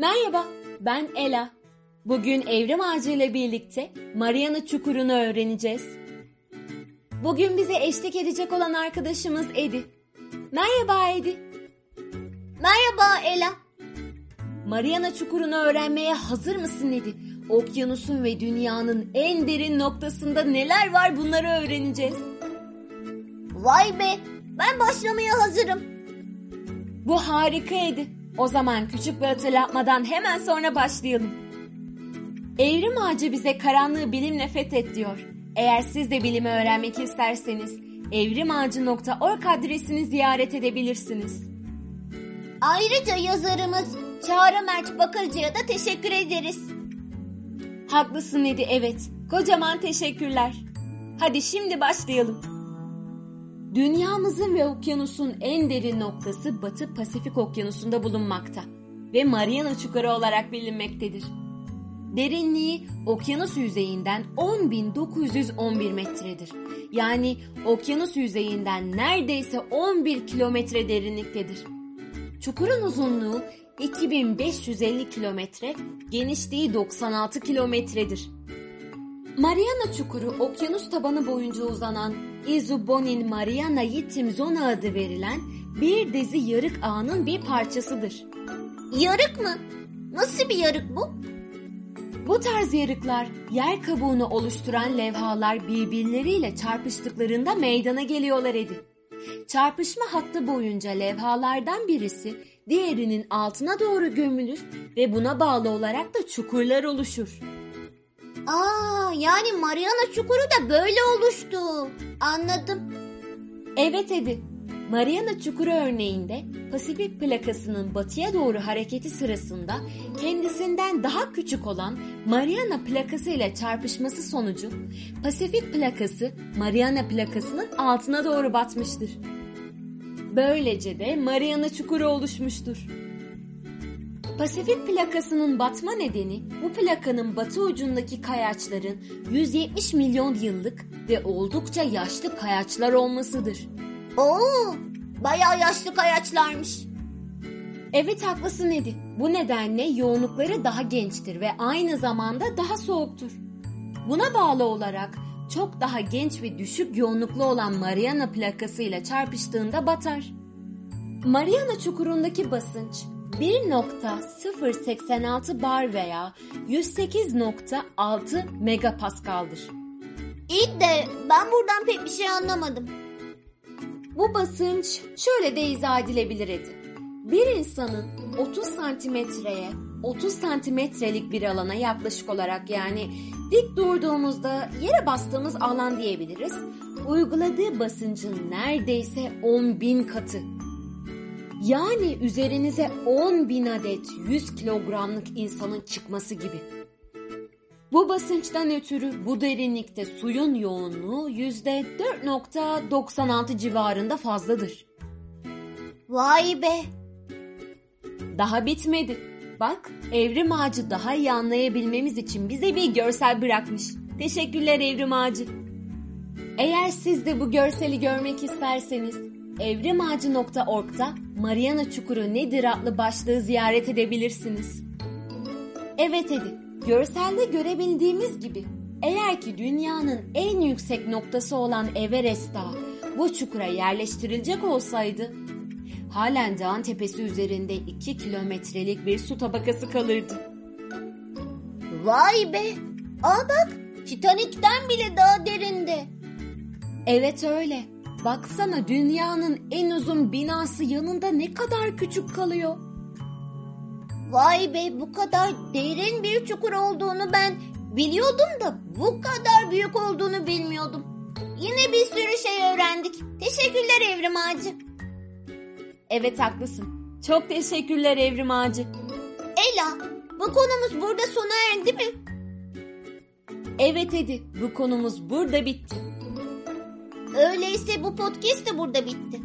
Merhaba, ben Ela. Bugün Evrim Ağacı ile birlikte Mariana Çukuru'nu öğreneceğiz. Bugün bize eşlik edecek olan arkadaşımız Edi. Merhaba Edi. Merhaba Ela. Mariana Çukuru'nu öğrenmeye hazır mısın Edi? Okyanusun ve dünyanın en derin noktasında neler var bunları öğreneceğiz. Vay be, ben başlamaya hazırım. Bu harika Edi. O zaman küçük bir hatırlatmadan hemen sonra başlayalım. Evrim Ağacı bize karanlığı bilimle fethet diyor. Eğer siz de bilimi öğrenmek isterseniz evrimağacı.org adresini ziyaret edebilirsiniz. Ayrıca yazarımız Çağrı Mert Bakırcı'ya da teşekkür ederiz. Haklısın Edi evet. Kocaman teşekkürler. Hadi şimdi başlayalım. Dünyamızın ve okyanusun en derin noktası Batı Pasifik Okyanusu'nda bulunmakta ve Mariana Çukuru olarak bilinmektedir. Derinliği okyanus yüzeyinden 10.911 metredir. Yani okyanus yüzeyinden neredeyse 11 kilometre derinliktedir. Çukurun uzunluğu 2550 kilometre, genişliği 96 kilometredir. Mariana Çukuru okyanus tabanı boyunca uzanan Izubonin Mariana Yitim Zona adı verilen bir dizi yarık ağının bir parçasıdır. Yarık mı? Nasıl bir yarık bu? Bu tarz yarıklar yer kabuğunu oluşturan levhalar birbirleriyle çarpıştıklarında meydana geliyorlar Edi. Çarpışma hattı boyunca levhalardan birisi diğerinin altına doğru gömülür ve buna bağlı olarak da çukurlar oluşur. Aa, yani Mariana Çukuru da böyle oluştu. Anladım. Evet Edi. Mariana Çukuru örneğinde Pasifik plakasının batıya doğru hareketi sırasında kendisinden daha küçük olan Mariana plakası ile çarpışması sonucu Pasifik plakası Mariana plakasının altına doğru batmıştır. Böylece de Mariana Çukuru oluşmuştur. Pasifik plakasının batma nedeni bu plakanın batı ucundaki kayaçların 170 milyon yıllık ve oldukça yaşlı kayaçlar olmasıdır. Oo, bayağı yaşlı kayaçlarmış. Evet haklısın Edi. Bu nedenle yoğunlukları daha gençtir ve aynı zamanda daha soğuktur. Buna bağlı olarak çok daha genç ve düşük yoğunluklu olan Mariana plakası ile çarpıştığında batar. Mariana çukurundaki basınç 1.086 bar veya 108.6 megapaskaldır. İyi de ben buradan pek bir şey anlamadım. Bu basınç şöyle de izah edilebilir Edi. Bir insanın 30 santimetreye 30 santimetrelik bir alana yaklaşık olarak yani dik durduğumuzda yere bastığımız alan diyebiliriz. Uyguladığı basıncın neredeyse 10 bin katı. Yani üzerinize 10 bin adet 100 kilogramlık insanın çıkması gibi. Bu basınçtan ötürü bu derinlikte suyun yoğunluğu %4.96 civarında fazladır. Vay be. Daha bitmedi. Bak Evrim Ağacı daha iyi anlayabilmemiz için bize bir görsel bırakmış. Teşekkürler Evrim Ağacı. Eğer siz de bu görseli görmek isterseniz evrimağacı.org'da Mariana Çukuru nedir adlı başlığı ziyaret edebilirsiniz. Evet Edi, görselde görebildiğimiz gibi eğer ki dünyanın en yüksek noktası olan Everest Dağı bu çukura yerleştirilecek olsaydı halen dağın tepesi üzerinde 2 kilometrelik bir su tabakası kalırdı. Vay be. Aa bak, Titanik'ten bile daha derinde. Evet öyle. Baksana dünyanın en uzun binası yanında ne kadar küçük kalıyor. Vay be, bu kadar derin bir çukur olduğunu ben biliyordum da bu kadar büyük olduğunu bilmiyordum. Yine bir sürü şey öğrendik. Teşekkürler Evrim Ağacı. Evet haklısın. Çok teşekkürler Evrim Ağacı. Ela, bu konumuz burada sona erdi mi? Evet Edi, bu konumuz burada bitti. Öyleyse bu podcast de burada bitti.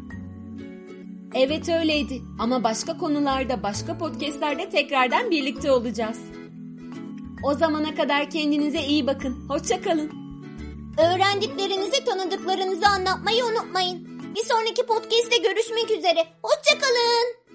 Evet öyleydi ama başka konularda, başka podcastlerde tekrardan birlikte olacağız. O zamana kadar kendinize iyi bakın. Hoşça kalın. Öğrendiklerinizi tanıdıklarınızı anlatmayı unutmayın. Bir sonraki podcast'te görüşmek üzere. Hoşçakalın.